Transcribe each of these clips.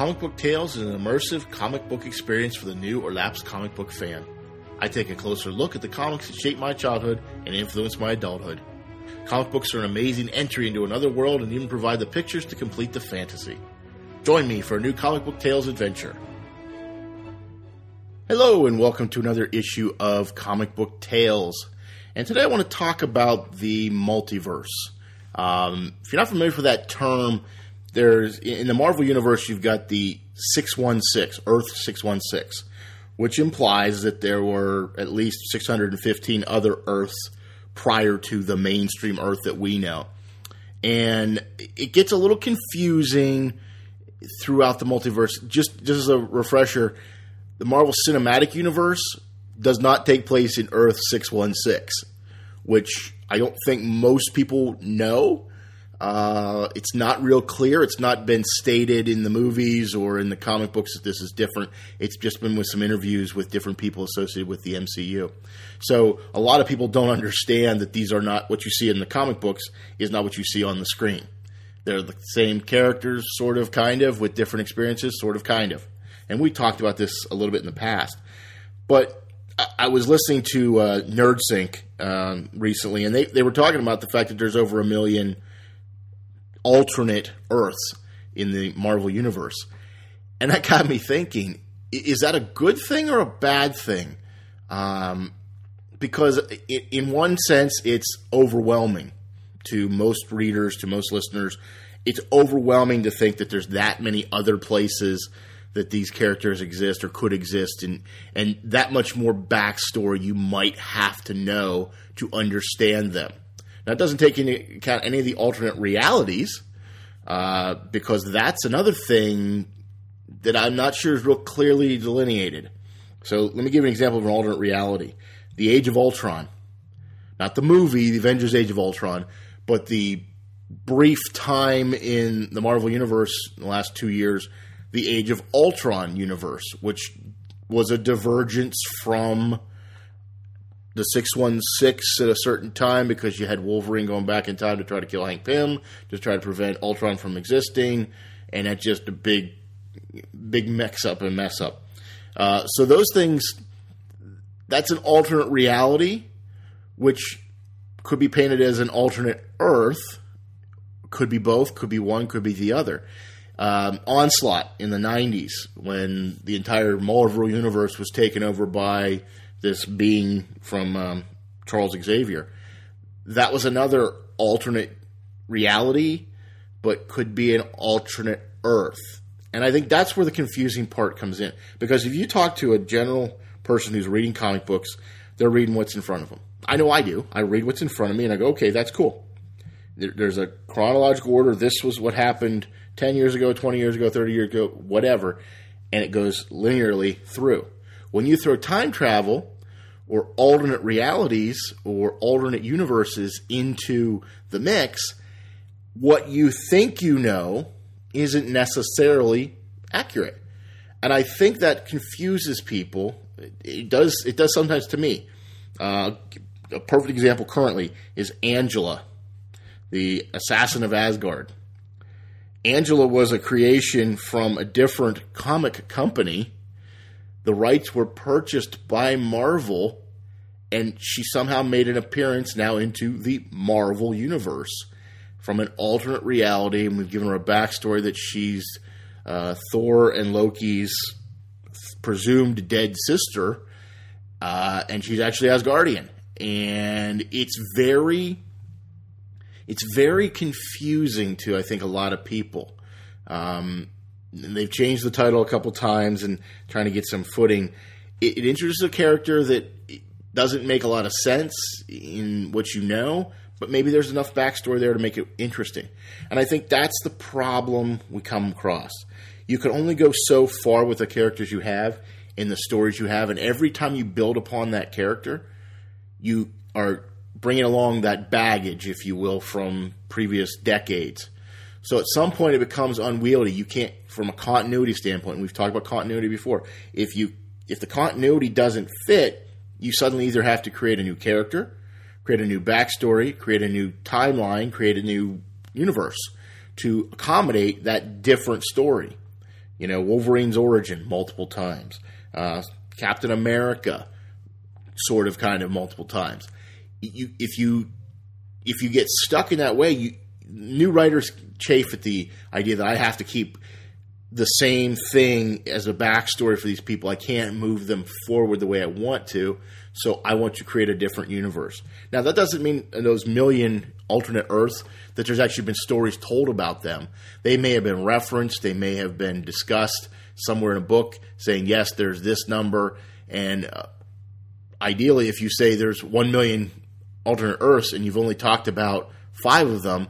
Comic Book Tales is an immersive comic book experience for the new or lapsed comic book fan. I take a closer look at the comics that shaped my childhood and influenced my adulthood. Comic books are an amazing entry into another world and even provide the pictures to complete the fantasy. Join me for a new Comic Book Tales adventure. Hello, and welcome to another issue of Comic Book Tales. And today I want to talk about the multiverse. Um, if you're not familiar with that term, there's in the Marvel universe you've got the 616 Earth 616 which implies that there were at least 615 other Earths prior to the mainstream Earth that we know. And it gets a little confusing throughout the multiverse. Just, just as a refresher, the Marvel Cinematic Universe does not take place in Earth 616, which I don't think most people know. Uh, it's not real clear. It's not been stated in the movies or in the comic books that this is different. It's just been with some interviews with different people associated with the MCU. So a lot of people don't understand that these are not what you see in the comic books is not what you see on the screen. They're the same characters, sort of, kind of, with different experiences, sort of, kind of. And we talked about this a little bit in the past. But I was listening to uh, NerdSync um, recently, and they, they were talking about the fact that there's over a million – alternate Earths in the Marvel Universe. And that got me thinking is that a good thing or a bad thing? Um, because it, in one sense, it's overwhelming to most readers, to most listeners. It's overwhelming to think that there's that many other places that these characters exist or could exist, and and that much more backstory you might have to know to understand them. It doesn't take into account any of the alternate realities, uh, because that's another thing that I'm not sure is real clearly delineated. So, let me give you an example of an alternate reality The Age of Ultron. Not the movie, The Avengers Age of Ultron, but the brief time in the Marvel Universe in the last two years, the Age of Ultron universe, which was a divergence from the 616 at a certain time because you had Wolverine going back in time to try to kill Hank Pym, to try to prevent Ultron from existing, and that's just a big, big mix up and mess up. Uh, so those things, that's an alternate reality, which could be painted as an alternate Earth. Could be both, could be one, could be the other. Um, Onslaught in the 90s, when the entire Marvel universe was taken over by this being from um, Charles Xavier. That was another alternate reality, but could be an alternate Earth. And I think that's where the confusing part comes in. Because if you talk to a general person who's reading comic books, they're reading what's in front of them. I know I do. I read what's in front of me and I go, okay, that's cool. There's a chronological order. This was what happened 10 years ago, 20 years ago, 30 years ago, whatever. And it goes linearly through. When you throw time travel or alternate realities or alternate universes into the mix, what you think you know isn't necessarily accurate. And I think that confuses people. It does. It does sometimes to me. Uh, a perfect example currently is Angela, the assassin of Asgard. Angela was a creation from a different comic company the rights were purchased by Marvel, and she somehow made an appearance now into the Marvel universe from an alternate reality. And we've given her a backstory that she's uh, Thor and Loki's presumed dead sister, uh, and she's actually Asgardian. And it's very, it's very confusing to I think a lot of people. Um, they've changed the title a couple times and trying to get some footing. It, it introduces a character that doesn't make a lot of sense in what you know, but maybe there's enough backstory there to make it interesting. And I think that's the problem we come across. You can only go so far with the characters you have in the stories you have, and every time you build upon that character, you are bringing along that baggage, if you will, from previous decades so at some point it becomes unwieldy. You can't, from a continuity standpoint, we've talked about continuity before. If you if the continuity doesn't fit, you suddenly either have to create a new character, create a new backstory, create a new timeline, create a new universe to accommodate that different story. You know, Wolverine's origin multiple times. Uh, Captain America, sort of, kind of multiple times. You, if you if you get stuck in that way, you, new writers chafe at the idea that I have to keep the same thing as a backstory for these people. I can't move them forward the way I want to, so I want to create a different universe. Now, that doesn't mean those million alternate Earths that there's actually been stories told about them. They may have been referenced, they may have been discussed somewhere in a book saying, yes, there's this number. And uh, ideally, if you say there's 1 million alternate Earths and you've only talked about five of them,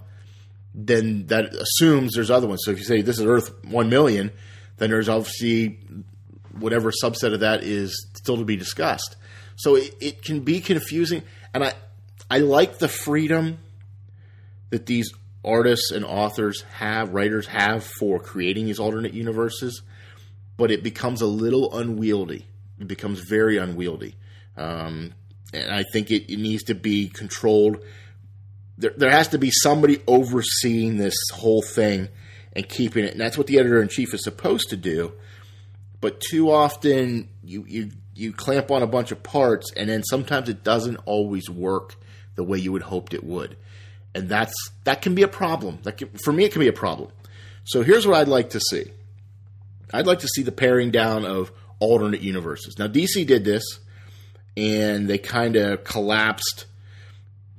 then that assumes there's other ones. So if you say this is Earth 1 million, then there's obviously whatever subset of that is still to be discussed. So it, it can be confusing. And I, I like the freedom that these artists and authors have, writers have for creating these alternate universes, but it becomes a little unwieldy. It becomes very unwieldy. Um, and I think it, it needs to be controlled there, there has to be somebody overseeing this whole thing and keeping it. And that's what the editor in chief is supposed to do. But too often you, you you clamp on a bunch of parts and then sometimes it doesn't always work the way you would hoped it would. And that's that can be a problem. That can, for me it can be a problem. So here's what I'd like to see. I'd like to see the paring down of alternate universes. Now DC did this and they kind of collapsed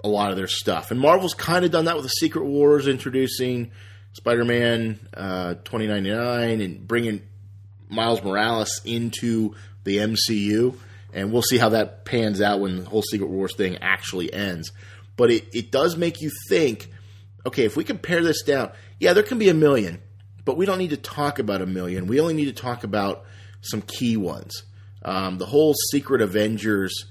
a lot of their stuff. And Marvel's kind of done that with the Secret Wars, introducing Spider Man uh, 2099 and bringing Miles Morales into the MCU. And we'll see how that pans out when the whole Secret Wars thing actually ends. But it, it does make you think okay, if we compare this down, yeah, there can be a million, but we don't need to talk about a million. We only need to talk about some key ones. Um, the whole Secret Avengers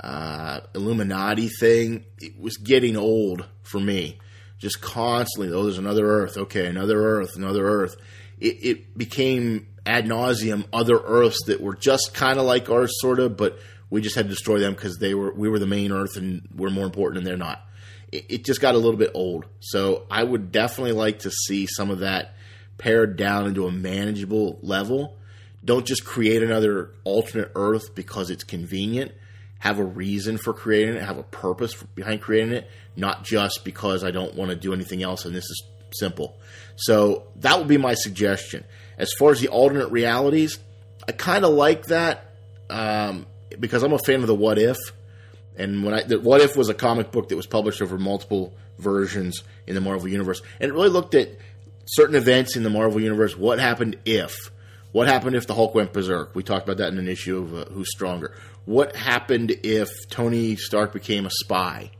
uh, Illuminati thing, it was getting old for me. Just constantly, oh, there's another Earth. Okay, another Earth, another Earth. It, it became ad nauseum other Earths that were just kind of like ours, sort of, but we just had to destroy them because they were we were the main Earth and we're more important and they're not. It, it just got a little bit old. So I would definitely like to see some of that pared down into a manageable level. Don't just create another alternate Earth because it's convenient have a reason for creating it, have a purpose behind creating it, not just because I don't want to do anything else and this is simple. So that would be my suggestion. As far as the alternate realities, I kind of like that um, because I'm a fan of the What If. And when I, the What If was a comic book that was published over multiple versions in the Marvel Universe. And it really looked at certain events in the Marvel Universe. What happened if? What happened if the Hulk went berserk? We talked about that in an issue of uh, Who's Stronger what happened if Tony Stark became a spy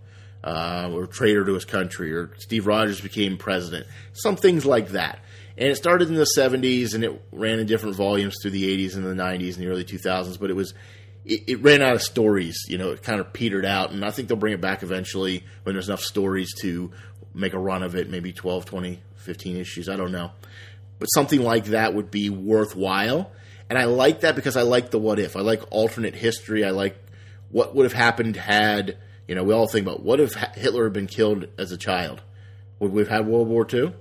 uh, or traitor to his country, or Steve Rogers became president, some things like that. And it started in the 70s and it ran in different volumes through the 80s and the 90s and the early 2000s, but it was it, it, ran out of stories. You know, it kind of petered out, and I think they'll bring it back eventually when there's enough stories to make a run of it, maybe 12, 20, 15 issues. I don't know. But something like that would be worthwhile. And I like that because I like the what if. I like alternate history. I like what would have happened had, you know, we all think about what if Hitler had been killed as a child? Would we have had World War II?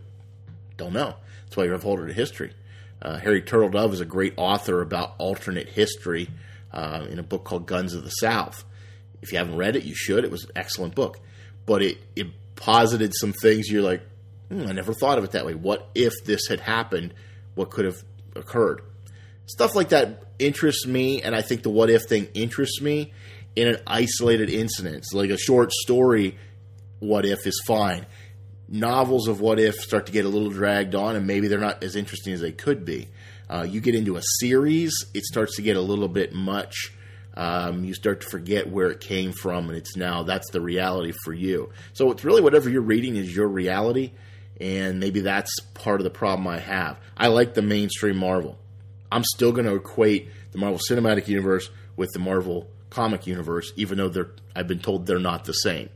Don't know. That's why you have alternate history. Uh, Harry Turtledove is a great author about alternate history uh, in a book called Guns of the South. If you haven't read it, you should. It was an excellent book. But it, it posited some things you're like, hmm, I never thought of it that way. What if this had happened? What could have occurred? stuff like that interests me, and I think the what if thing interests me in an isolated incident. So like a short story, what if is fine. Novels of what if start to get a little dragged on, and maybe they're not as interesting as they could be. Uh, you get into a series, it starts to get a little bit much. Um, you start to forget where it came from, and it's now that's the reality for you. So it's really whatever you're reading is your reality, and maybe that's part of the problem I have. I like the mainstream Marvel. I'm still going to equate the Marvel Cinematic Universe with the Marvel comic universe, even though they're I've been told they're not the same.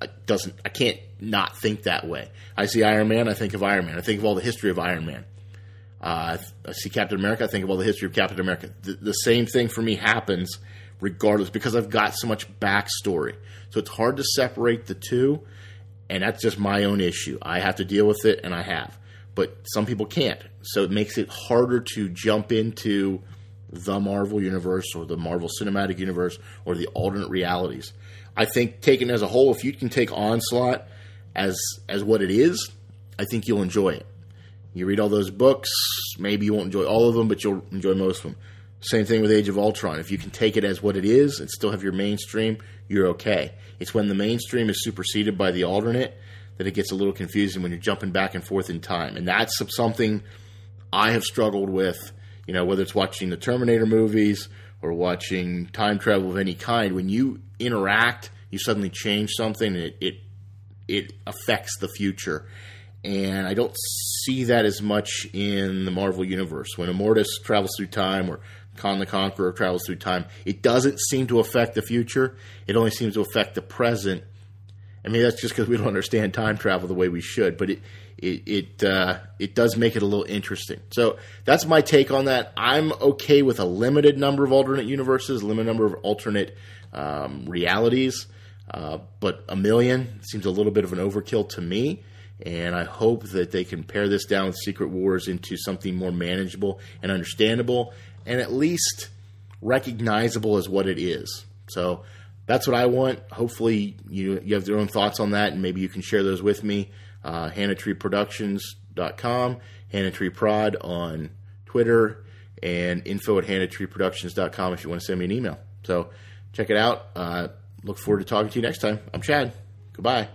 I doesn't I can't not think that way. I see Iron Man, I think of Iron Man. I think of all the history of Iron Man. Uh, I see Captain America, I think of all the history of Captain America. The, the same thing for me happens regardless because I've got so much backstory. So it's hard to separate the two, and that's just my own issue. I have to deal with it, and I have. but some people can't. So it makes it harder to jump into the Marvel universe or the Marvel Cinematic Universe or the alternate realities. I think taken as a whole, if you can take Onslaught as as what it is, I think you'll enjoy it. You read all those books, maybe you won't enjoy all of them, but you'll enjoy most of them. Same thing with Age of Ultron. If you can take it as what it is and still have your mainstream, you're okay. It's when the mainstream is superseded by the alternate that it gets a little confusing when you're jumping back and forth in time. And that's something I have struggled with, you know, whether it's watching the Terminator movies or watching time travel of any kind. When you interact, you suddenly change something and it, it, it affects the future. And I don't see that as much in the Marvel Universe. When Immortus travels through time or Kang the Conqueror travels through time, it doesn't seem to affect the future. It only seems to affect the present I mean, that's just because we don't understand time travel the way we should, but it it it, uh, it does make it a little interesting. So that's my take on that. I'm okay with a limited number of alternate universes, limited number of alternate um, realities, uh, but a million seems a little bit of an overkill to me. And I hope that they can pare this down with Secret Wars into something more manageable and understandable, and at least recognizable as what it is. So that's what I want. Hopefully, you you have your own thoughts on that, and maybe you can share those with me. Uh, HannahTreeProductions.com, Hannah Tree on Twitter, and info at HannahTreeProductions.com if you want to send me an email. So check it out. Uh, look forward to talking to you next time. I'm Chad. Goodbye.